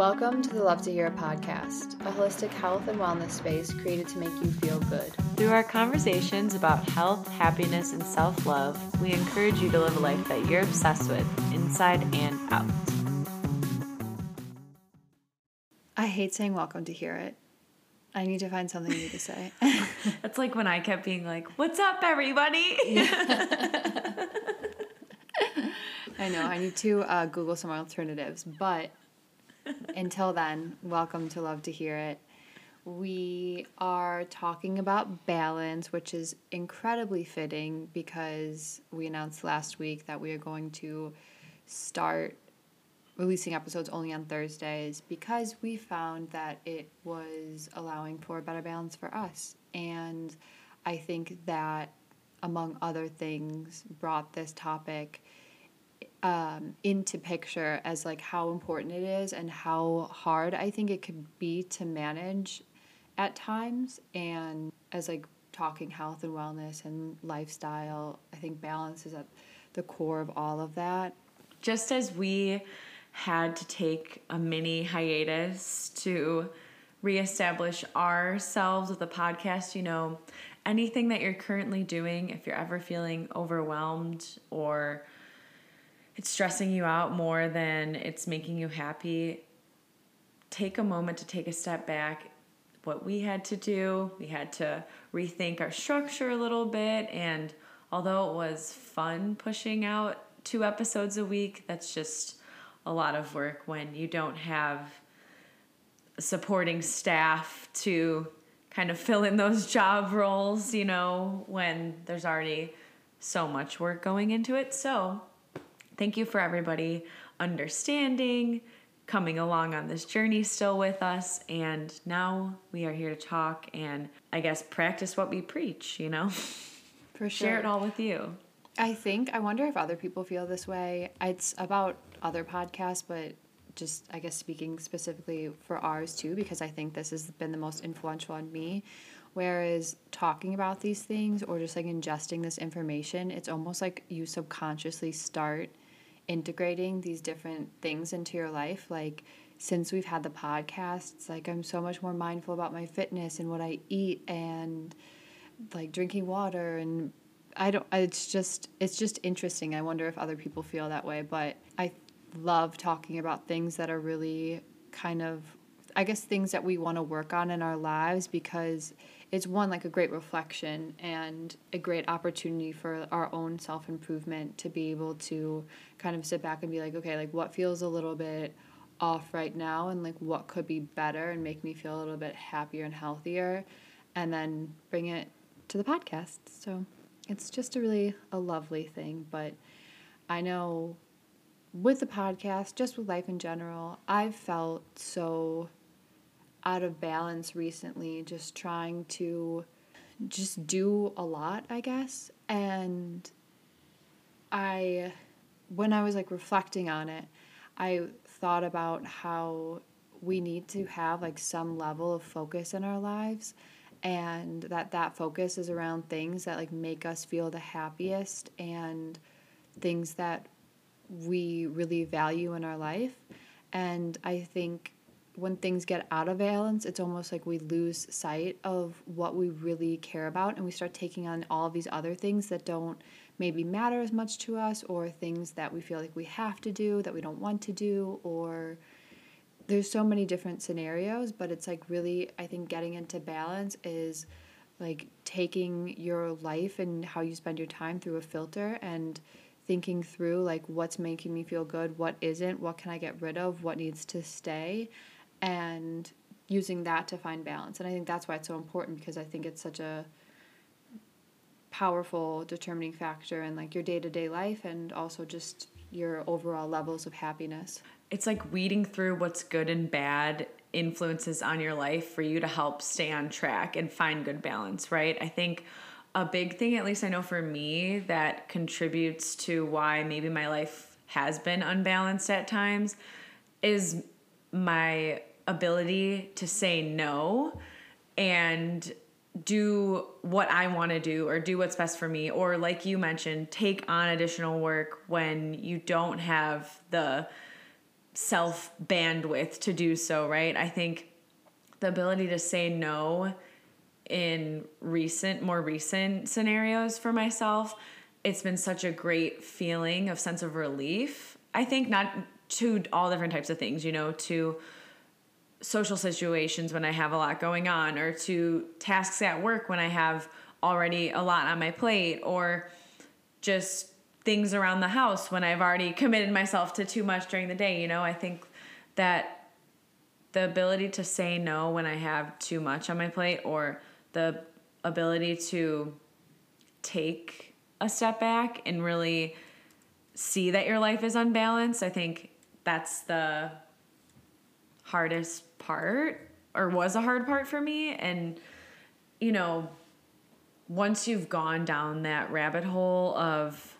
Welcome to the Love to Hear It podcast, a holistic health and wellness space created to make you feel good. Through our conversations about health, happiness, and self love, we encourage you to live a life that you're obsessed with, inside and out. I hate saying welcome to hear it. I need to find something new to say. That's like when I kept being like, What's up, everybody? I know, I need to uh, Google some alternatives, but until then, welcome to Love to Hear It. We are talking about balance, which is incredibly fitting because we announced last week that we are going to start releasing episodes only on Thursdays because we found that it was allowing for a better balance for us. And I think that, among other things, brought this topic um, into picture as like how important it is and how hard I think it could be to manage at times. And as like talking health and wellness and lifestyle, I think balance is at the core of all of that. Just as we had to take a mini hiatus to reestablish ourselves with the podcast, you know, anything that you're currently doing, if you're ever feeling overwhelmed or it's stressing you out more than it's making you happy, take a moment to take a step back. What we had to do, we had to rethink our structure a little bit. And although it was fun pushing out two episodes a week, that's just a lot of work when you don't have supporting staff to kind of fill in those job roles, you know, when there's already so much work going into it. So, Thank you for everybody understanding, coming along on this journey still with us. And now we are here to talk and I guess practice what we preach, you know? For sure. Share it all with you. I think, I wonder if other people feel this way. It's about other podcasts, but just, I guess, speaking specifically for ours too, because I think this has been the most influential on me. Whereas talking about these things or just like ingesting this information, it's almost like you subconsciously start integrating these different things into your life. Like since we've had the podcasts like i'm so much more mindful about my fitness and what i eat and like drinking water. And i don't it's just it's just interesting. I wonder if other people feel that way. But i love talking about things that are really kind of i guess things that we want to work on in our lives because it's one like a great reflection and a great opportunity for our own self improvement to be able to kind of sit back and be like, okay, like what feels a little bit off right now and like what could be better and make me feel a little bit happier and healthier and then bring it to the podcast. So it's just a really a lovely thing, but I know with the podcast, just with life in general, I've felt so out of balance recently, just trying to just do a lot, I guess. And I, when I was like reflecting on it, I thought about how we need to have like some level of focus in our lives and that that focus is around things that like make us feel the happiest and things that we really value in our life and i think when things get out of balance, it's almost like we lose sight of what we really care about and we start taking on all these other things that don't maybe matter as much to us or things that we feel like we have to do that we don't want to do or there's so many different scenarios, but it's like really I think getting into balance is like taking your life and how you spend your time through a filter and thinking through like what's making me feel good, what isn't, what can I get rid of, what needs to stay and using that to find balance. And I think that's why it's so important because I think it's such a powerful determining factor in like your day-to-day life and also just your overall levels of happiness. It's like weeding through what's good and bad influences on your life for you to help stay on track and find good balance, right? I think a big thing, at least I know for me, that contributes to why maybe my life has been unbalanced at times is my ability to say no and do what I want to do or do what's best for me or like you mentioned take on additional work when you don't have the self bandwidth to do so, right? I think the ability to say no in recent, more recent scenarios for myself, it's been such a great feeling of sense of relief. I think not to all different types of things, you know, to social situations when I have a lot going on, or to tasks at work when I have already a lot on my plate, or just things around the house when I've already committed myself to too much during the day. You know, I think that the ability to say no when I have too much on my plate, or the ability to take a step back and really see that your life is unbalanced, I think that's the hardest part or was a hard part for me and you know once you've gone down that rabbit hole of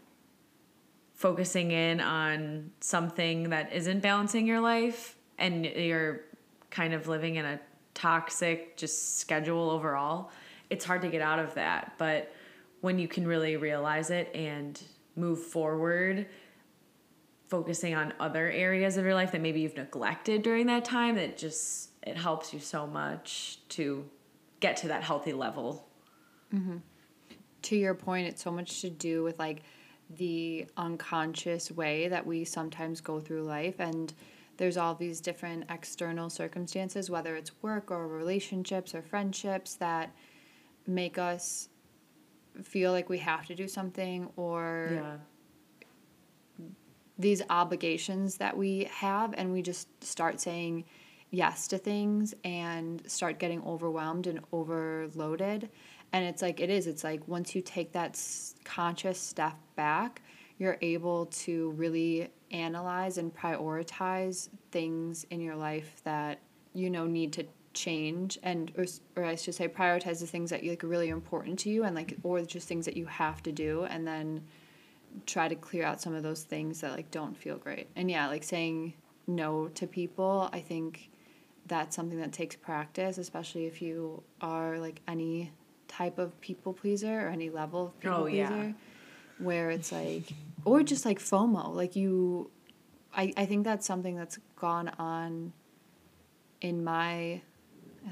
focusing in on something that isn't balancing your life and you're kind of living in a toxic just schedule overall it's hard to get out of that. But when you can really realize it and move forward focusing on other areas of your life that maybe you've neglected during that time that just it helps you so much to get to that healthy level mm-hmm. to your point it's so much to do with like the unconscious way that we sometimes go through life and there's all these different external circumstances whether it's work or relationships or friendships that make us feel like we have to do something or yeah these obligations that we have and we just start saying yes to things and start getting overwhelmed and overloaded. And it's like it is it's like once you take that conscious step back you're able to really analyze and prioritize things in your life that you know need to change and or, or I should say prioritize the things that you like really important to you and like or just things that you have to do and then try to clear out some of those things that like don't feel great. And yeah, like saying no to people, I think that's something that takes practice, especially if you are like any type of people pleaser or any level of people oh, pleaser. Yeah. Where it's like or just like FOMO. Like you I, I think that's something that's gone on in my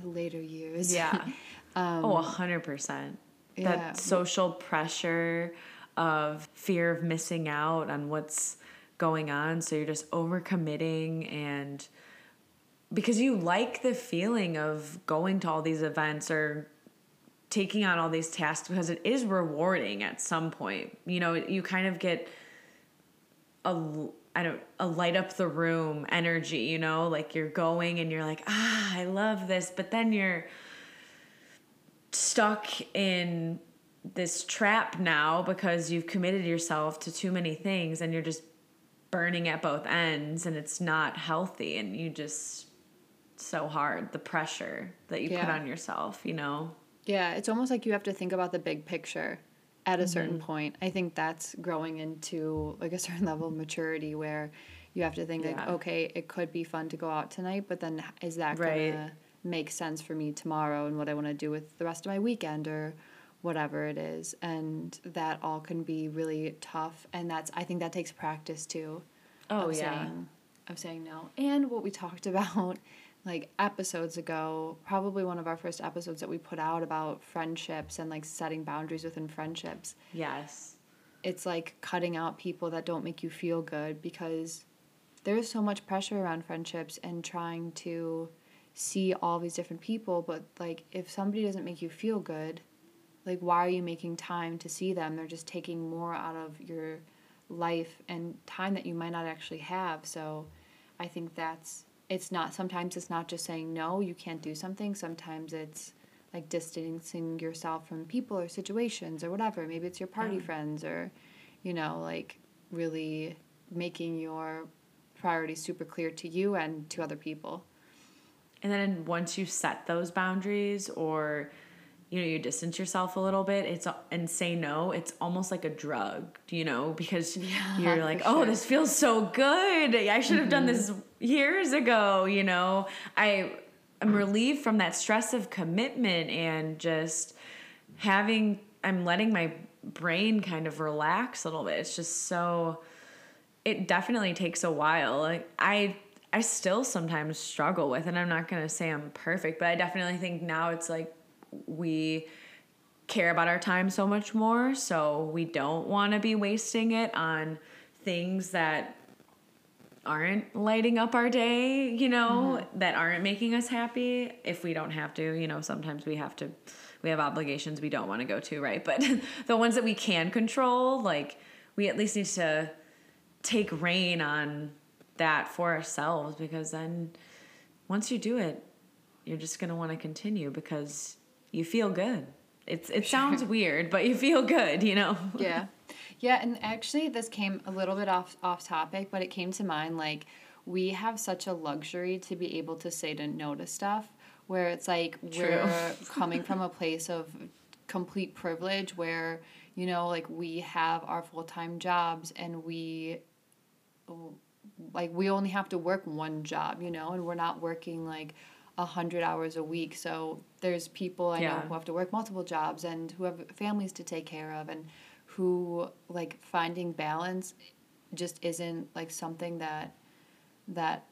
later years. Yeah. um, oh, 100%. Yeah. That social pressure of fear of missing out on what's going on. So you're just overcommitting and because you like the feeling of going to all these events or taking on all these tasks because it is rewarding at some point. You know, you kind of get a I don't a light up the room energy, you know, like you're going and you're like, "Ah, I love this." But then you're stuck in this trap now because you've committed yourself to too many things and you're just burning at both ends and it's not healthy and you just so hard the pressure that you yeah. put on yourself you know yeah it's almost like you have to think about the big picture at a mm-hmm. certain point i think that's growing into like a certain level of maturity where you have to think yeah. like okay it could be fun to go out tonight but then is that right. gonna make sense for me tomorrow and what i want to do with the rest of my weekend or whatever it is and that all can be really tough and that's i think that takes practice too. Oh of yeah. saying, of saying no. And what we talked about like episodes ago probably one of our first episodes that we put out about friendships and like setting boundaries within friendships. Yes. It's like cutting out people that don't make you feel good because there's so much pressure around friendships and trying to see all these different people but like if somebody doesn't make you feel good like why are you making time to see them? They're just taking more out of your life and time that you might not actually have. So i think that's it's not sometimes it's not just saying no you can't do something. Sometimes it's like distancing yourself from people or situations or whatever. Maybe it's your party yeah. friends or you know like really making your priorities super clear to you and to other people. And then once you set those boundaries or you know you distance yourself a little bit it's and say no it's almost like a drug you know? Because yeah, you're like oh this feels so good. I should have mm-hmm. done this years ago you know? I i'm relieved from that stress of commitment and just having i'm letting my brain kind of relax a little bit. It's just so it definitely takes a while. Like i I still sometimes struggle with, and I'm not gonna say I'm perfect, but I definitely think now it's like we care about our time so much more, so we don't want to be wasting it on things that aren't lighting up our day, you know, mm-hmm. that aren't making us happy if we don't have to, you know, sometimes we have to we have obligations we don't want to go to, right? But the ones that we can control, like we at least need to take rein on that for ourselves because then once you do it, you're just going to want to continue because you feel good. It's it sure. sounds weird, but you feel good, you know. Yeah. Yeah, and actually this came a little bit off off topic, but it came to mind like we have such a luxury to be able to say to no to stuff where it's like True. we're coming from a place of complete privilege where you know like we have our full-time jobs and we like we only have to work one job you know and we're not working like a hundred hours a week so there's people i yeah. know who have to work multiple jobs and who have families to take care of and who like finding balance just isn't like something that that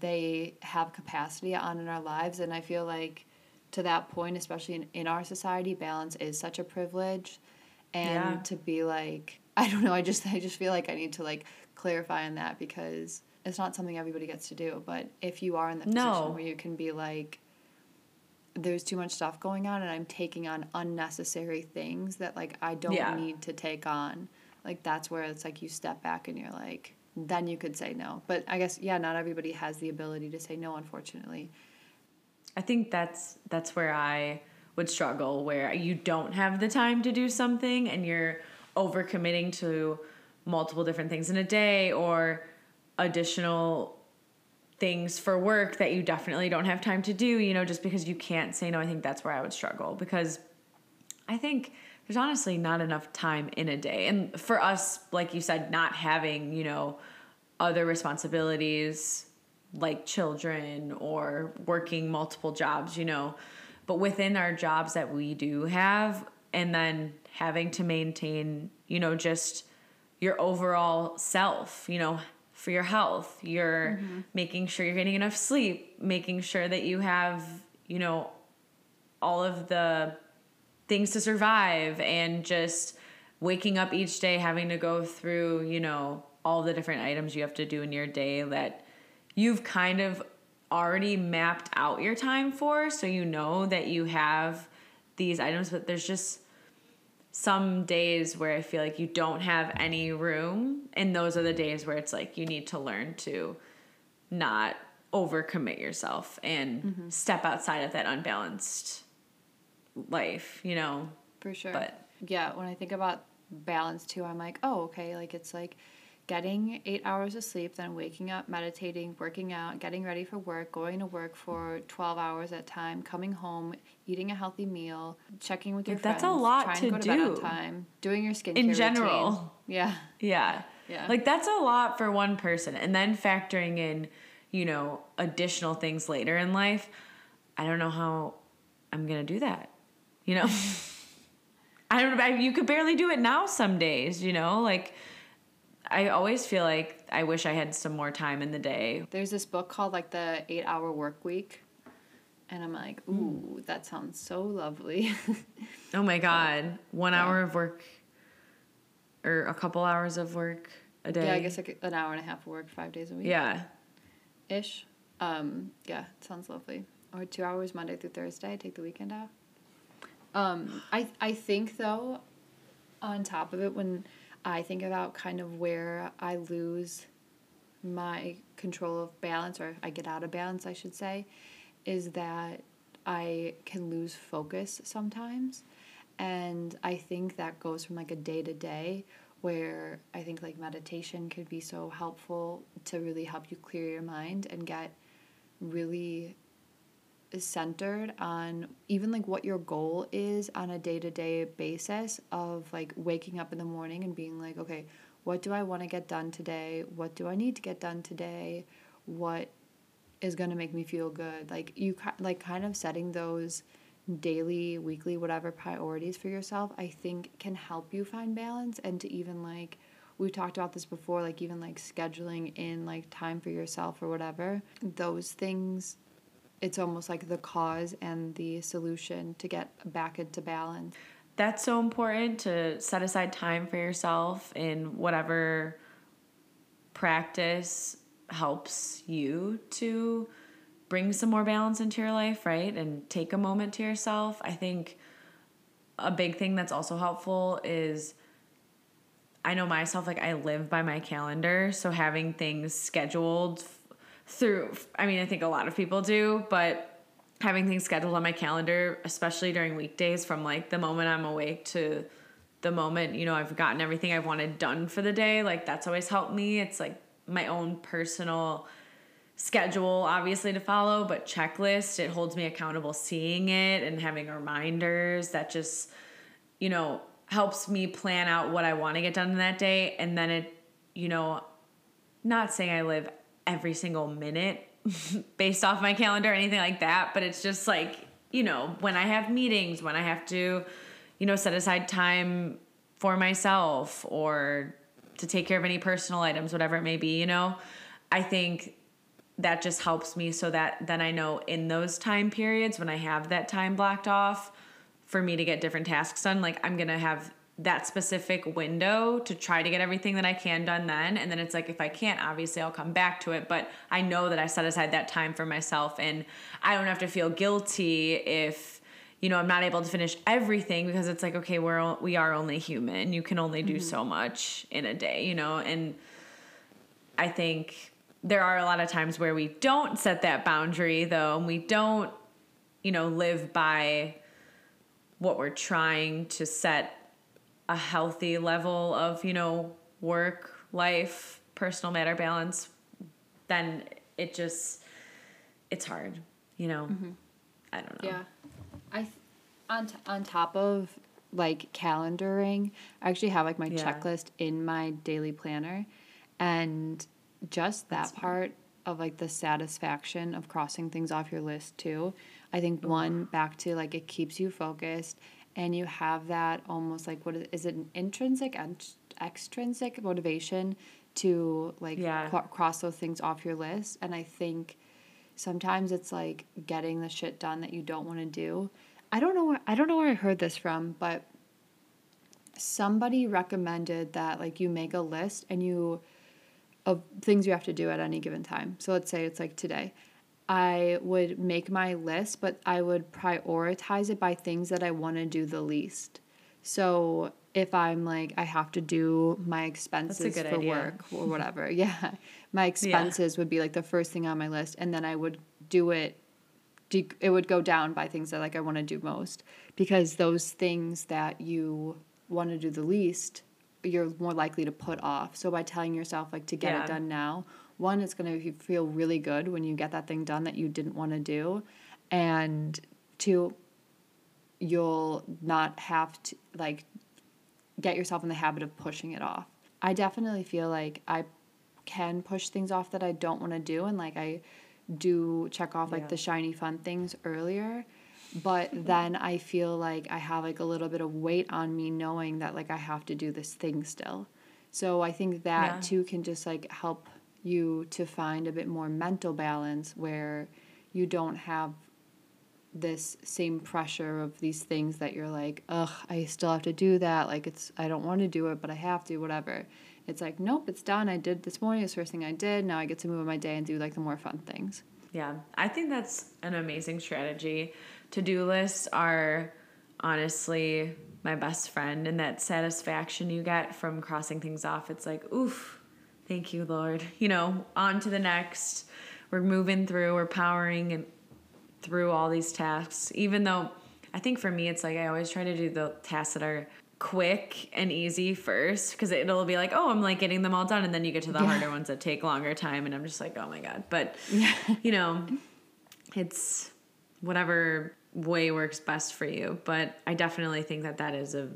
they have capacity on in our lives and i feel like to that point especially in, in our society balance is such a privilege and yeah. to be like i don't know i just i just feel like i need to like clarify on that because it's not something everybody gets to do but if you are in the position where you can be like there's too much stuff going on and i'm taking on unnecessary things that like i don't yeah. need to take on like that's where it's like you step back and you're like then you could say no. But I guess yeah, not everybody has the ability to say no, unfortunately. I think that's that's where I would struggle where you don't have the time to do something and you're overcommitting to multiple different things in a day or additional things for work that you definitely don't have time to do, you know, just because you can't say no. I think that's where I would struggle because I think there's honestly not enough time in a day. And for us, like you said, not having, you know, other responsibilities like children or working multiple jobs, you know, but within our jobs that we do have, and then having to maintain, you know, just your overall self, you know, for your health, you're mm-hmm. making sure you're getting enough sleep, making sure that you have, you know, all of the things to survive and just waking up each day having to go through, you know, all the different items you have to do in your day that you've kind of already mapped out your time for so you know that you have these items but there's just some days where I feel like you don't have any room and those are the days where it's like you need to learn to not overcommit yourself and mm-hmm. step outside of that unbalanced life, you know. For sure. But yeah, when I think about balance too, I'm like, oh, okay, like it's like getting eight hours of sleep, then waking up, meditating, working out, getting ready for work, going to work for 12 hours at a time, coming home, eating a healthy meal, checking with your like, friends. That's a lot trying to, to go to do. bed on time, doing your skincare in general. Routine. Yeah. Yeah. Yeah. Like that's a lot for one person. And then factoring in, you know, additional things later in life. I don't know how I'm going to do that. You know? I don't know. You could barely do it now some days, you know? Like, I always feel like I wish I had some more time in the day. There's this book called, like, The Eight Hour Work Week. And I'm like, hmm. ooh, mm. that sounds so lovely. oh my God. One yeah. hour of work or a couple hours of work a day. Yeah, I guess like an hour and a half of work five days a week. Yeah. Ish. Um, yeah, sounds lovely. Or two hours Monday through Thursday, take the weekend off. Um, I I think though, on top of it, when I think about kind of where I lose my control of balance, or I get out of balance, I should say, is that I can lose focus sometimes. And I think that goes from like a day to day where I think like meditation could be so helpful to really help you clear your mind and get really is centered on even like what your goal is on a day-to-day basis of like waking up in the morning and being like okay what do i want to get done today what do i need to get done today what is going to make me feel good like you like kind of setting those daily weekly whatever priorities for yourself i think can help you find balance and to even like we've talked about this before, like even like scheduling in like time for yourself or whatever. Those things, it's almost like the cause and the solution to get back into balance. That's so important to set aside time for yourself in whatever practice helps you to bring some more balance into your life, right? And take a moment to yourself. I think a big thing that's also helpful is I know myself, like I live by my calendar. So having things scheduled through, I mean, I think a lot of people do, but having things scheduled on my calendar, especially during weekdays from like the moment I'm awake to the moment, you know, I've gotten everything I've wanted done for the day, like that's always helped me. It's like my own personal schedule obviously to follow but checklist it holds me accountable seeing it and having reminders that just you know helps me plan out what i want to get done in that day and then it you know not saying i live every single minute based off my calendar or anything like that but it's just like you know when i have meetings when i have to you know set aside time for myself or to take care of any personal items whatever it may be you know i think that just helps me so that then I know in those time periods when I have that time blocked off for me to get different tasks done, like I'm gonna have that specific window to try to get everything that I can done then. And then it's like, if I can't, obviously I'll come back to it. But I know that I set aside that time for myself and I don't have to feel guilty if, you know, I'm not able to finish everything because it's like, okay, we're, we are only human. You can only do mm-hmm. so much in a day, you know? And I think there are a lot of times where we don't set that boundary though and we don't you know live by what we're trying to set a healthy level of you know work life personal matter balance then it just it's hard you know mm-hmm. i don't know yeah i th- on t- on top of like calendaring i actually have like my yeah. checklist in my daily planner and just that That's part of like the satisfaction of crossing things off your list too. I think one back to like it keeps you focused and you have that almost like what is, is it an intrinsic and extrinsic motivation to like yeah. cl- cross those things off your list and I think sometimes it's like getting the shit done that you don't want to do. I don't know where I don't know where I heard this from, but somebody recommended that like you make a list and you of things you have to do at any given time. So let's say it's like today. I would make my list, but I would prioritize it by things that I want to do the least. So if I'm like I have to do my expenses for idea. work or whatever, yeah, my expenses yeah. would be like the first thing on my list, and then I would do it. It would go down by things that like I want to do most because those things that you want to do the least you're more likely to put off. So by telling yourself like to get yeah. it done now, one it's going to feel really good when you get that thing done that you didn't want to do, and two, you'll not have to like get yourself in the habit of pushing it off. I definitely feel like I can push things off that I don't want to do and like I do check off like yeah. the shiny fun things earlier but mm-hmm. then I feel like I have like a little bit of weight on me knowing that like I have to do this thing still. So I think that yeah. too can just like help you to find a bit more mental balance where you don't have this same pressure of these things that you're like, ugh, I still have to do that. Like it's I don't want to do it, but I have to, whatever. It's like, nope, it's done. I did this morning, it's the first thing I did. Now I get to move on my day and do like the more fun things. Yeah. I think that's an amazing strategy to do lists are honestly my best friend and that satisfaction you get from crossing things off. It's like, oof, thank you, Lord. You know, on to the next. We're moving through, we're powering and through all these tasks. Even though I think for me, it's like I always try to do the tasks that are quick and easy first because it'll be like, oh, I'm like getting them all done. And then you get to the yeah. harder ones that take longer time. And I'm just like, oh my God. But, yeah. you know, it's whatever way works best for you. But I definitely think that that is a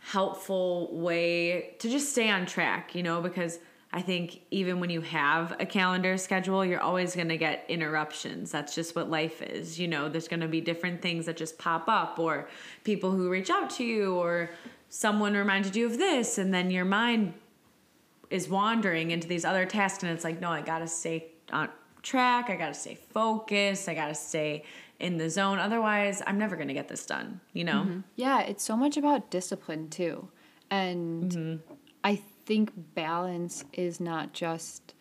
helpful way to just stay on track, you know, because I think even when you have a calendar schedule, you're always going to get interruptions. That's just what life is. You know, there's going to be different things that just pop up, or people who reach out to you, or someone reminded you of this, and then your mind is wandering into these other tasks and it's like no i gotta stay on track i gotta stay focused i gotta stay in the zone otherwise i'm never gonna get this done you know mm-hmm. Yeah, it's so much about discipline too. And I think balance is not just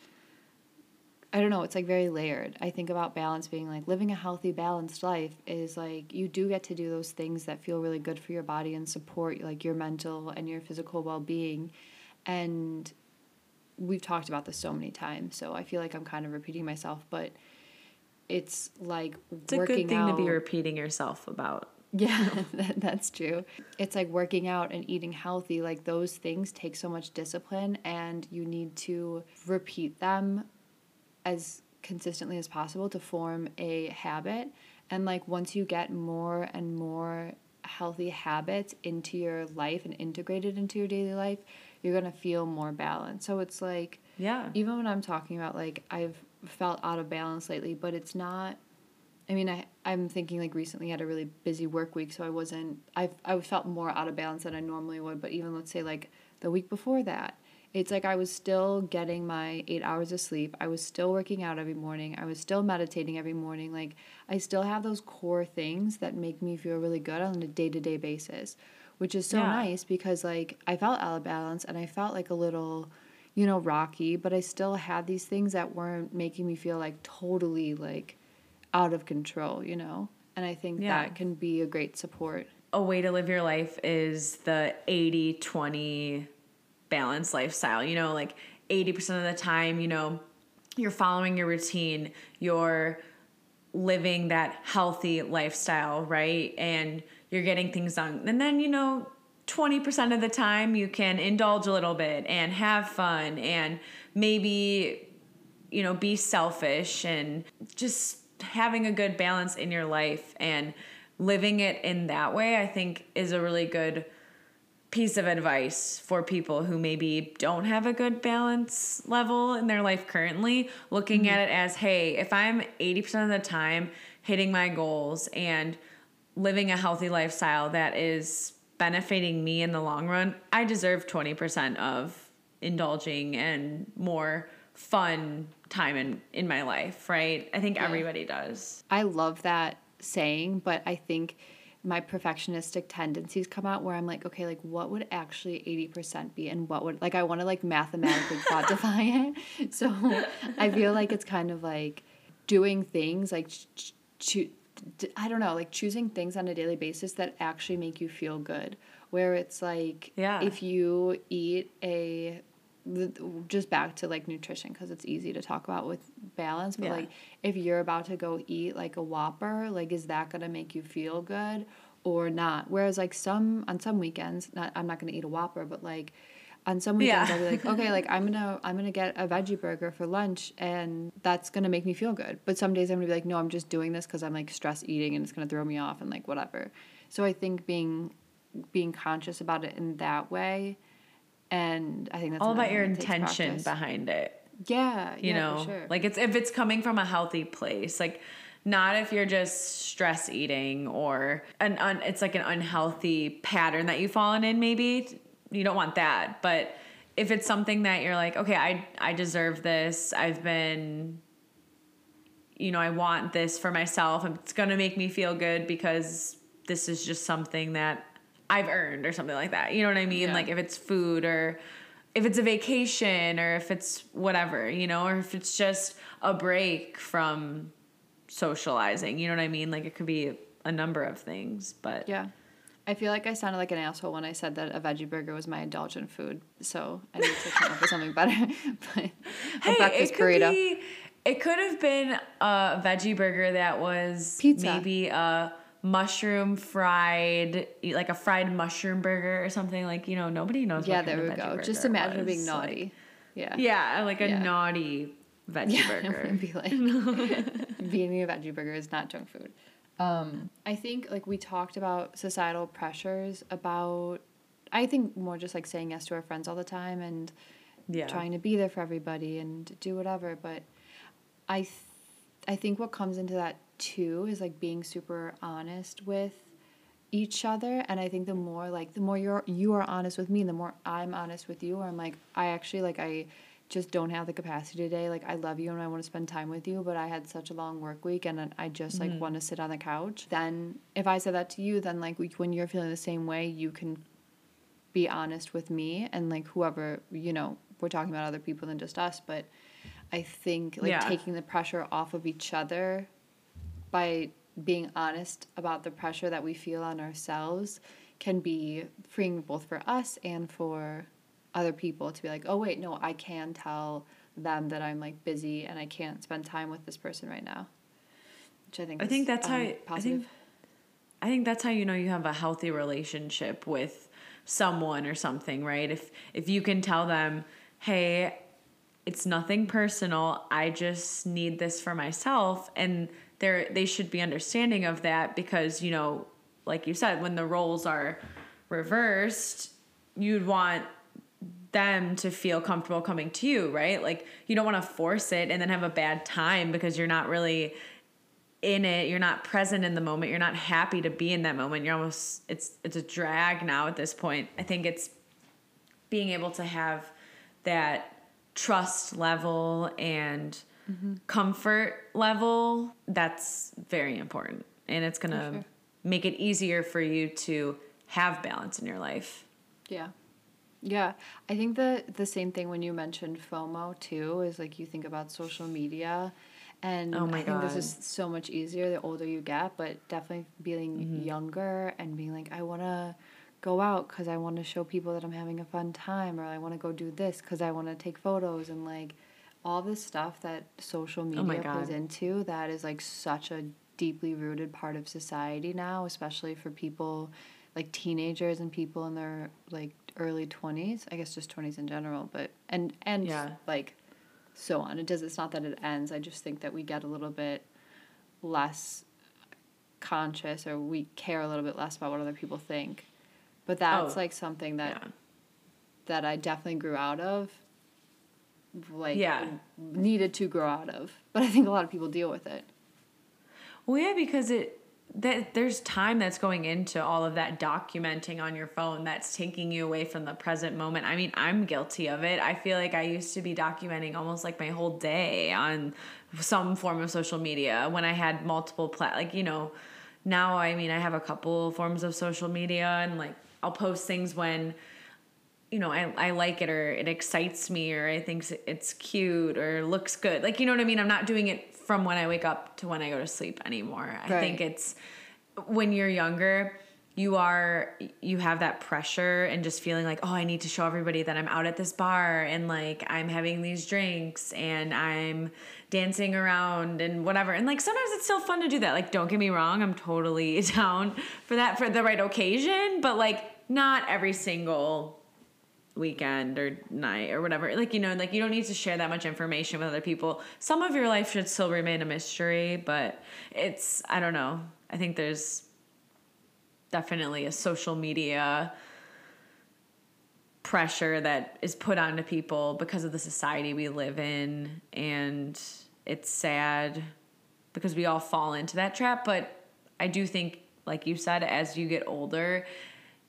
I don't know, it's like very layered. I think about balance being like living a healthy, balanced life is like you do get to do those things that feel really good for your body and support like your mental and your physical well-being. And we've talked about this so many times, so I feel like I'm kind of repeating myself, but it's like it's a working good thing to be repeating yourself about yeah, that, that's true. It's like working out and eating healthy. Like those things take so much discipline, and you need to repeat them as consistently as possible to form a habit. And like once you get more and more healthy habits into your life and integrated into your daily life, you're gonna feel more balanced. So it's like yeah even when I'm talking about like I've felt out of balance lately, but it's not. I mean, I I'm thinking like recently I had a really busy work week, so I wasn't. I I felt more out of balance than I normally would. But even let's say like the week before that, it's like I was still getting my eight hours of sleep. I was still working out every morning. I was still meditating every morning. Like I still have those core things that make me feel really good on a day to day basis, which is so Yeah. nice because like I felt out of balance and I felt like a little you know, rocky, but I still had these things that weren't making me feel like totally like out of control, you know? And I think Yeah. that can be a great support. a way to live your life is the 80 20 balanced lifestyle. You know, like 80% of the time, you know, you're following your routine, you're living that healthy lifestyle, right? And you're getting things done. And then, you know, 20% of the time you can indulge a little bit and have fun and maybe, you know, be selfish and just having a good balance in your life and living it in that way, I think is a really good piece of advice for people who maybe don't have a good balance level in their life currently, looking at mm-hmm. it as, hey, if I'm 80% of the time hitting my goals and living a healthy lifestyle that is benefiting me in the long run, I deserve 20% of indulging and more fun time in, in my life, right? I think everybody does. I love that saying, but I think my perfectionistic tendencies come out where I'm like, okay, like what would actually 80% be and what would like I want to like mathematically quantify it. So I feel like it's kind of like doing things like ch- ch- choo- d- I don't know, like choosing things on a daily basis that actually make you feel good. Where it's like Yeah. if you eat a th- just back to like nutrition because it's easy to talk about with balance but Yeah. like if you're about to go eat like a whopper like is that going to make you feel good or not whereas like some on some weekends not i'm not going to eat a whopper but like on some weekends Yeah. i'll be like okay like i'm gonna i'm gonna get a veggie burger for lunch and that's gonna make me feel good but some days i'm gonna be like no i'm just doing this because i'm like stress eating and it's gonna throw me off and like whatever so i think being being conscious about it in that way and i think that's All about your thing that takes intention behind it. yeah you yeah, know for sure. like it's if it's coming from a healthy place like not if you're just stress eating or an un, it's like an unhealthy pattern that you've fallen in maybe. You don't want that. But if it's something that you're like okay i i deserve this. I've been you know i want this for myself. It's going to make me feel good because this is just something that i've earned or something like that you know what i mean Yeah. like if it's food or if it's a vacation or if it's whatever you know or if it's just a break from socializing you know what i mean like it could be a number of things but Yeah. I feel like I sounded like an asshole when I said that a veggie burger was my indulgent food. So I need to come up with something better. but a hey, breakfast it could burrito. be it could have been a veggie burger that was Pizza. maybe a mushroom fried like a fried mushroom burger or something like you know nobody knows yeah, what there we go. Just imagine being naughty. like- yeah. yeah like a Yeah. naughty veggie Yeah, it burger would be like being a veggie burger is not junk food. Um, I think like we talked about societal pressures about I think more just like saying yes to our friends all the time and yeah trying to be there for everybody and do whatever. But I, th- I think what comes into that too is like being super honest with each other. And i think the more like the more you're you are honest with me the more i'm honest with you i'm like i actually like i just don't have the capacity today. Like i love you and i want to spend time with you but i had such a long work week and i just like mm-hmm. want to sit on the couch. Then if i said that to you then like when you're feeling the same way you can be honest with me and like whoever you know we're talking about other people than just us. But i think like Yeah. taking the pressure off of each other by being honest about the pressure that we feel on ourselves can be freeing both for us and for other people to be like, oh wait, no, I can tell them that I'm like busy and I can't spend time with this person right now. Which I think I is, think that's um, how I positive. think I think that's how you know you have a healthy relationship with someone or something, right? If if you can tell them, "Hey, it's nothing personal. I just need this for myself." And they they should be understanding of that because, you know, like you said, when the roles are reversed, you'd want them to feel comfortable coming to you, right? Like you don't want to force it and then have a bad time because you're not really in it you're not present in the moment you're not happy to be in that moment you're almost it's it's a drag now at this point i think it's being able to have that trust level and comfort level that's very important and it's going to sure. make it easier for you to have balance in your life Yeah. Yeah. I think the the same thing when you mentioned FOMO too is like you think about social media and Oh my I think this is so much easier the older you get, but definitely being Mm-hmm. younger and being like I want to go out cuz I want to show people that I'm having a fun time or I want to go do this cuz I want to take photos and like all this stuff that social oh media Oh plays into that is like such a deeply rooted part of society now, especially for people like teenagers and people in their like early 20s i guess just 20s in general but and and Yeah. like so on. It does it's not that it ends. I just think that we get a little bit less conscious or we care a little bit less about what other people think. But that's Oh, like something that yeah. that i definitely grew out of like Yeah. needed to grow out of but i think a lot of people deal with it Well, yeah, because it that there's time that's going into all of that documenting on your phone that's taking you away from the present moment. I mean, I'm guilty of it. I feel like I used to be documenting almost like my whole day on some form of social media when I had multiple plat like, you know, now I mean, I have a couple forms of social media and like I'll post things when you know, I, I like it or it excites me or I think it's cute or looks good. Like, you know what I mean? I'm not doing it from when I wake up to when I go to sleep anymore. I think it's when you're younger, you are you have that pressure and just feeling like, oh, I need to show everybody that I'm out at this bar and like I'm having these drinks and I'm dancing around and whatever. And like sometimes it's still fun to do that. Like don't get me wrong, I'm totally down for that for the right occasion, but like not every single weekend or night or whatever. Like, you know, like you don't need to share that much information with other people. Some of your life should still remain a mystery, but it's, I don't know. I think there's definitely a social media pressure that is put onto people because of the society we live in. And it's sad because we all fall into that trap. But I do think, like you said, as you get older,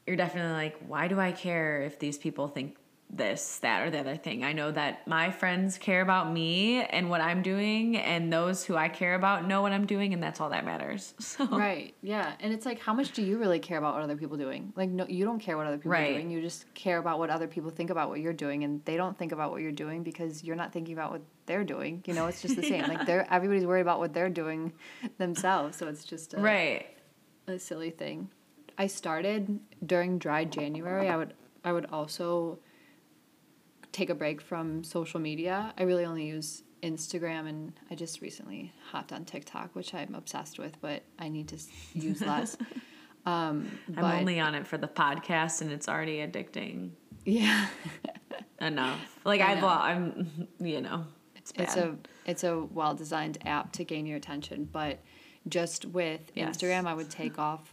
you're definitely like, why do I care if these people think this, that, or the other thing? I know that my friends care about me and what I'm doing, and those who I care about know what I'm doing, and that's all that matters. So, Right. Yeah. And it's like, how much do you really care about what other people are doing? Like, no, you don't care what other people Right. are doing. You just care about what other people think about what you're doing, and they don't think about what you're doing because you're not thinking about what they're doing. You know, it's just the same. Like, they're everybody's worried about what they're doing themselves, so it's just a, right. a silly thing. I started during dry January. I would I would also take a break from social media. I really only use Instagram and I just recently hopped on TikTok, which I'm obsessed with, but I need to use less. um, but I'm only on it for the podcast, and it's already addicting yeah, enough. Like, I lo- I'm, you know, it's bad. it's a it's a well designed app to gain your attention, but just with Yes. Instagram, I would take off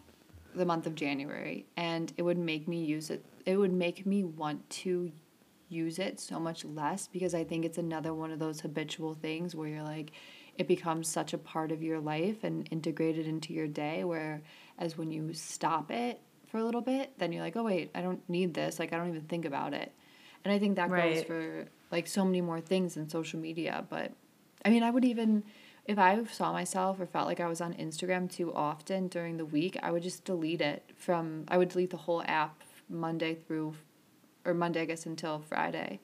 the month of January, and it would make me use it. It would make me want to use it so much less because I think it's another one of those habitual things where you're like, it becomes such a part of your life and integrated into your day where as when you stop it for a little bit then you're like oh wait i don't need this like i don't even think about it and i think that goes for like so many more things in social media but i mean i would even if i saw myself or felt like i was on instagram too often during the week i would just delete it from i would delete the whole app monday through or monday i guess until friday.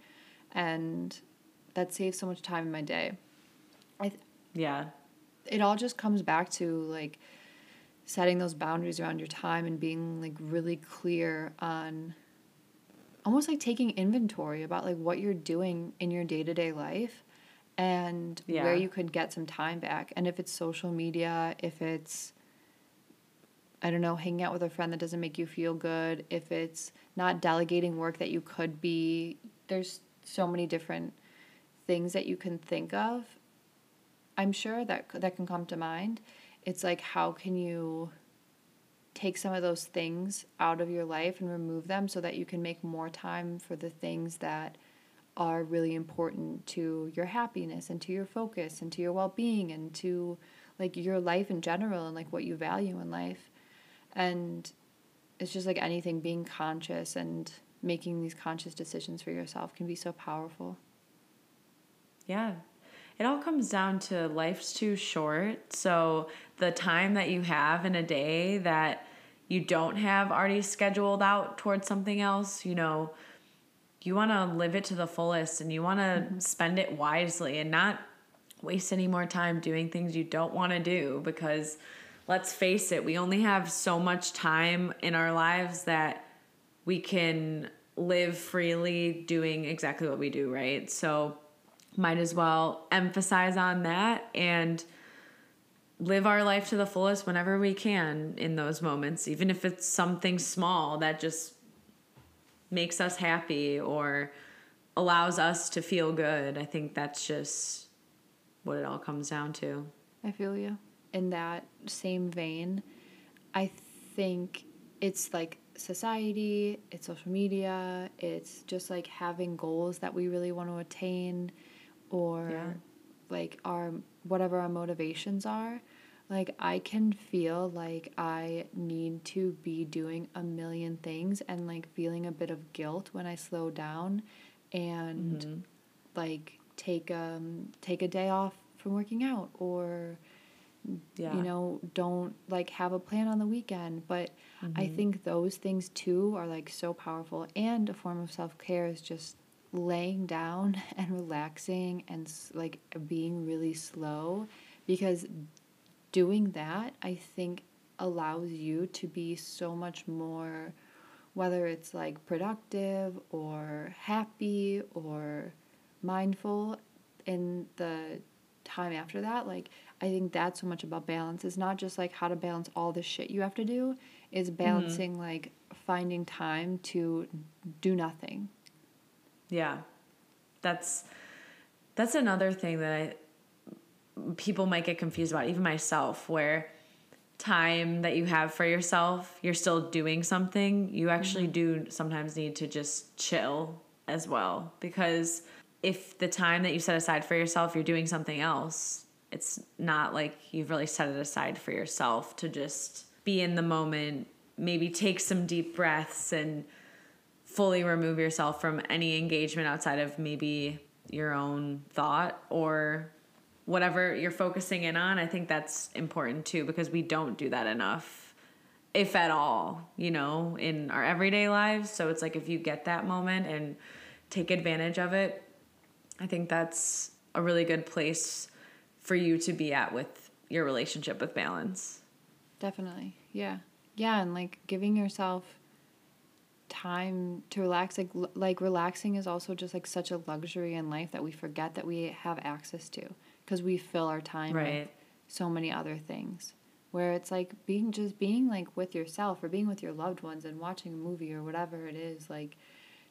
And that saves so much time in my day. I th- Yeah. it all just comes back to like setting those boundaries around your time and being like really clear on almost like taking inventory about like what you're doing in your day-to-day life and Yeah. where you could get some time back and if it's social media if it's i don't know hanging out with a friend that doesn't make you feel good if it's not delegating work that you could be there's so many different things that you can think of I'm sure that that can come to mind. It's like how can you take some of those things out of your life and remove them so that you can make more time for the things that are really important to your happiness and to your focus and to your well-being and to like your life in general and like what you value in life. And it's just like anything being conscious and making these conscious decisions for yourself can be so powerful. Yeah. It all comes down to life's too short. So the time that you have in a day that you don't have already scheduled out towards something else, you know, you want to live it to the fullest and you want to mm-hmm. spend it wisely and not waste any more time doing things you don't want to do because let's face it, we only have so much time in our lives that we can live freely doing exactly what we do, right? So might as well emphasize on that and live our life to the fullest whenever we can in those moments, even if it's something small that just makes us happy or allows us to feel good. I think that's just what it all comes down to. I feel you. In that same vein, I think it's like society, it's social media, it's just like having goals that we really want to attain or Yeah. like our whatever our motivations are. Like I can feel like I need to be doing a million things and like feeling a bit of guilt when I slow down and like take um take a day off from working out or Yeah. you know don't like have a plan on the weekend but i Mm-hmm. think those things too are like so powerful and a form of self-care is just laying down and relaxing and like being really slow because doing that i think allows you to be so much more whether it's like productive or happy or mindful in the time after that like i think that's so much about balance. It's not just like how to balance all the shit you have to do. It's mm-hmm. balancing like finding time to do nothing. Yeah. That's that's another thing that I people might get confused about, even myself, where time that you have for yourself, you're still doing something. You actually mm-hmm. do sometimes need to just chill as well because if the time that you set aside for yourself, you're doing something else, it's not like you've really set it aside for yourself to just be in the moment, maybe take some deep breaths and fully remove yourself from any engagement outside of maybe your own thought or whatever you're focusing in on. I think that's important too because we don't do that enough, if at all, you know, in our everyday lives. So it's like if you get that moment and take advantage of it, I think that's a really good place for you to be at with your relationship with balance. definitely yeah yeah and like giving yourself time to relax like like relaxing is also just like such a luxury in life that we forget that we have access to because we fill our time with so many other things. Where it's like being just being like with yourself or being with your loved ones and watching a movie or whatever it is like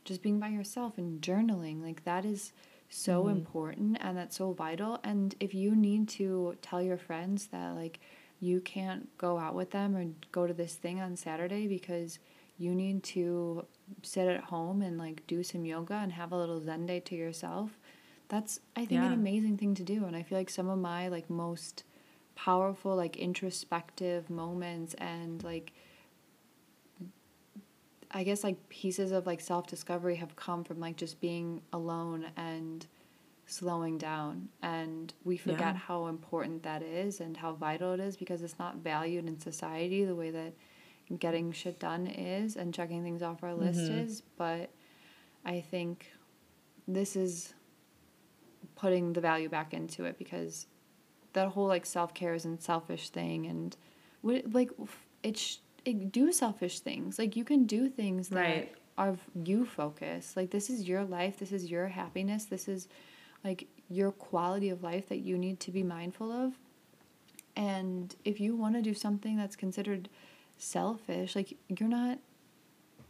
just being by yourself and journaling like that is so mm-hmm. important and that's so vital. And if you need to tell your friends that like you can't go out with them or go to this thing on Saturday because you need to sit at home and like do some yoga and have a little zen day to yourself that's I think an amazing thing to do and I feel like some of my like most powerful like introspective moments and like I guess like pieces of like self-discovery have come from like just being alone and slowing down and we forget Yeah. how important that is and how vital it is because it's not valued in society the way that getting shit done is and checking things off our list Mhm. is but I think this is putting the value back into it because that whole like self-care isn't selfish thing and what like it's sh- it, do selfish things. Like you can do things that Right. are you focus. Like this is your life. This is your happiness. This is like your quality of life that you need to be mindful of. And if you want to do something that's considered selfish like you're not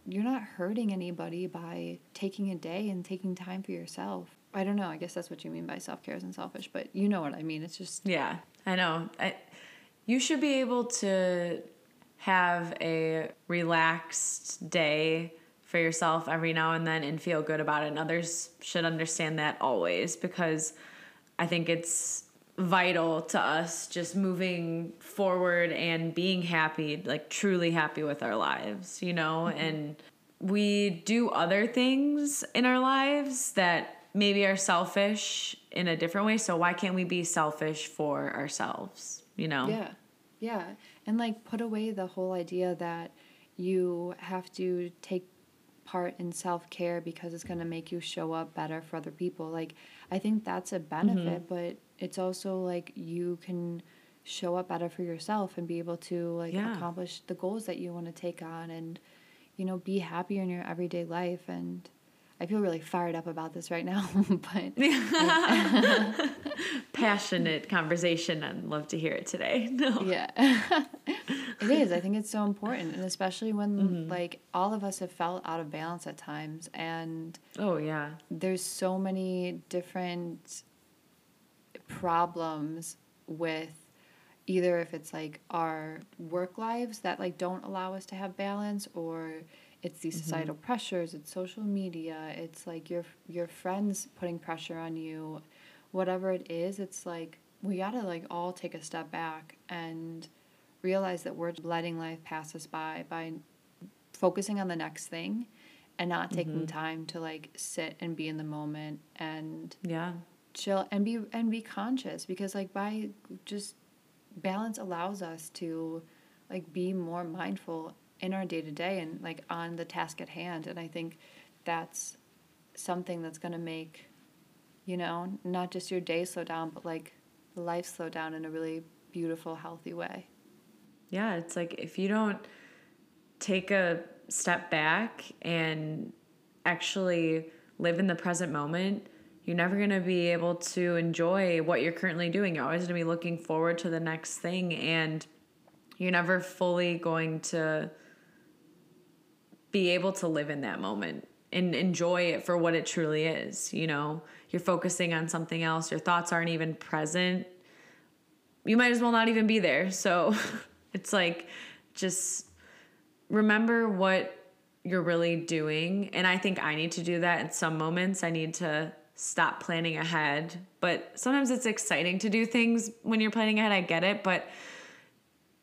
you're not hurting anybody by taking a day and taking time for yourself i don't know i guess that's what you mean by self-care isn't selfish but you know what i mean it's just Yeah, I know. I, you should be able to have a relaxed day for yourself every now and then and feel good about it. And others should understand that always because I think it's vital to us just moving forward and being happy, like truly happy with our lives, you know? Mm-hmm. And we do other things in our lives that maybe are selfish in a different way. So why can't we be selfish for ourselves, you know? Yeah. Yeah. And like put away the whole idea that you have to take part in self care because it's going to make you show up better for other people. Like, I think that's a benefit, mm-hmm. but it's also like you can show up better for yourself and be able to like Yeah. accomplish the goals that you want to take on and, you know, be happier in your everyday life. And I feel really fired up about this right now, but Passionate conversation. I'd love to hear it today. No. Yeah. it is. I think it's so important. And especially when, mm-hmm. like, all of us have felt out of balance at times. And Oh, yeah. there's so many different problems with either if it's like our work lives that like don't allow us to have balance or it's these mm-hmm. societal pressures it's social media it's like your your friends putting pressure on you whatever it is it's like we got to like all take a step back and realize that we're letting life pass us by by focusing on the next thing and not taking mm-hmm. time to like sit and be in the moment and Yeah. chill and be and be conscious because like by just balance allows us to like be more mindful in our day to day and like on the task at hand and i think that's something that's going to make you know not just your day slow down but like life slow down in a really beautiful healthy way Yeah, it's like if you don't take a step back and actually live in the present moment, you're never going to be able to enjoy what you're currently doing. You're always going to be looking forward to the next thing and you're never fully going to be able to live in that moment and enjoy it for what it truly is, you know. You're focusing on something else, your thoughts aren't even present you might as well not even be there. So it's like just remember what you're really doing. And I think I need to do that in some moments. I need to stop planning ahead. But sometimes it's exciting to do things when you're planning ahead. I get it. But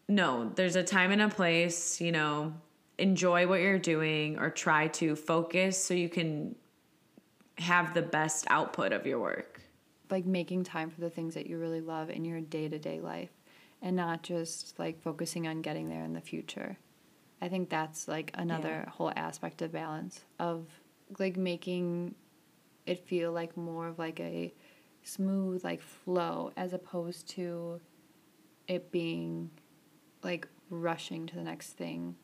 no, there's a time and a place, you know, enjoy what you're doing or try to focus so you can have the best output of your work. like making time for the things that you really love in your day-to-day life and not just like focusing on getting there in the future. I think that's like another whole aspect of balance of like making it feel like more of like a smooth like flow as opposed to it being like rushing to the next thing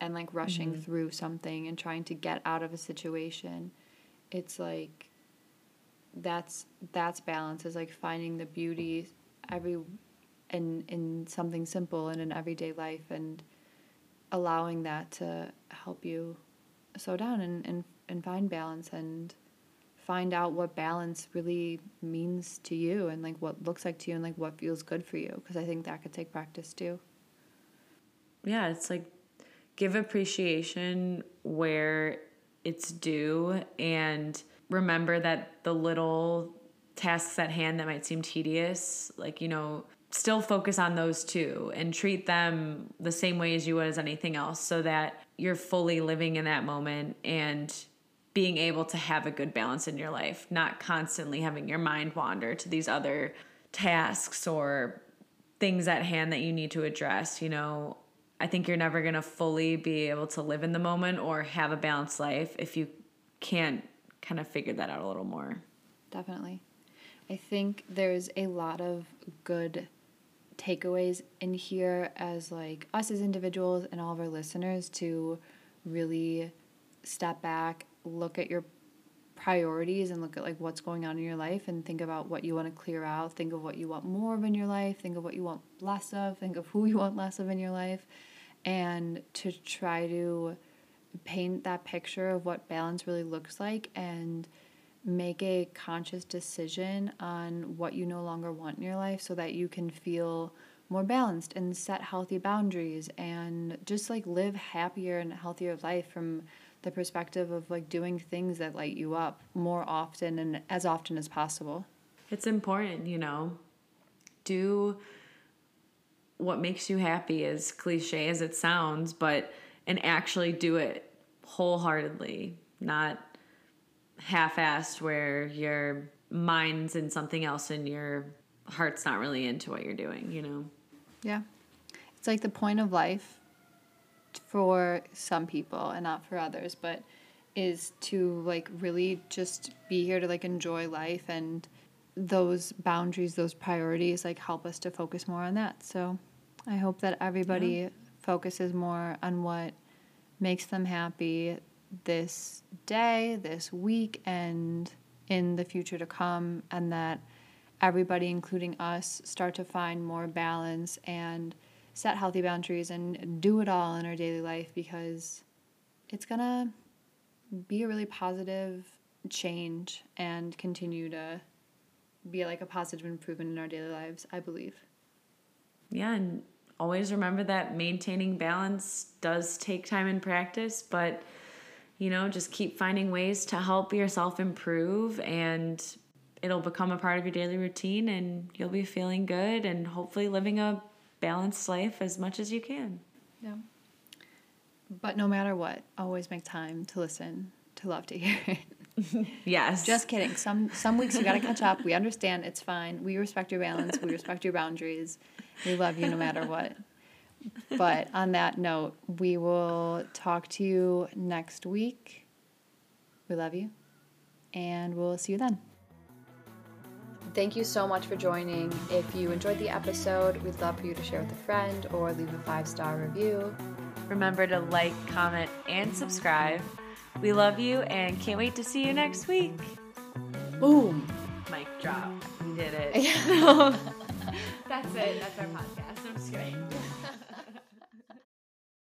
and like rushing mm-hmm. through something and trying to get out of a situation it's like that's that's balance is like finding the beauty every in in something simple in an everyday life and allowing that to help you slow down and, and, and find balance and find out what balance really means to you and like what looks like to you and like what feels good for you because I think that could take practice too. yeah, it's like give appreciation where it's due and remember that the little tasks at hand that might seem tedious, like, you know, still focus on those too and treat them the same way as you would as anything else so that you're fully living in that moment and being able to have a good balance in your life, not constantly having your mind wander to these other tasks or things at hand that you need to address. You know, I think you're never going to fully be able to live in the moment or have a balanced life if you can't kind of figure that out a little more. Definitely. I think there's a lot of good takeaways in here as like us as individuals and all of our listeners to really step back, look at your priorities and look at like what's going on in your life and think about what you want to clear out, think of what you want more of in your life, think of what you want less of, think of who you want less of in your life. And to try to paint that picture of what balance really looks like and make a conscious decision on what you no longer want in your life so that you can feel more balanced and set healthy boundaries and just like live happier and healthier life from the perspective of like doing things that light you up more often and as often as possible. It's important, you know. Do what makes you happy as cliche as it sounds, but and actually do it wholeheartedly, not half-assed where your mind's in something else and your heart's not really into what you're doing, you know. Yeah. It's like the point of life for some people and not for others, but is to like really just be here to like enjoy life and those boundaries, those priorities like help us to focus more on that. So I hope that everybody yeah. focuses more on what makes them happy this day, this week, and in the future to come, and that everybody, including us, start to find more balance and set healthy boundaries and do it all in our daily life because it's gonna be a really positive change and continue to be like a positive improvement in our daily lives, I believe. Yeah, and always remember that maintaining balance does take time and practice, but you know, just keep finding ways to help yourself improve and it'll become a part of your daily routine and you'll be feeling good and hopefully living a balanced life as much as you can. Yeah. But no matter what, always make time to listen to love to hear it. yes. Just kidding. Some some weeks you got to catch up. We understand. It's fine. We respect your balance. We respect your boundaries. We love you no matter what. But on that note, we will talk to you next week. We love you. And we'll see you then. Thank you so much for joining. If you enjoyed the episode, we'd love for you to share with a friend or leave a five star review. Remember to like, comment, and subscribe. We love you and can't wait to see you next week. Boom. Mic drop. We did it. That's it. That's our podcast.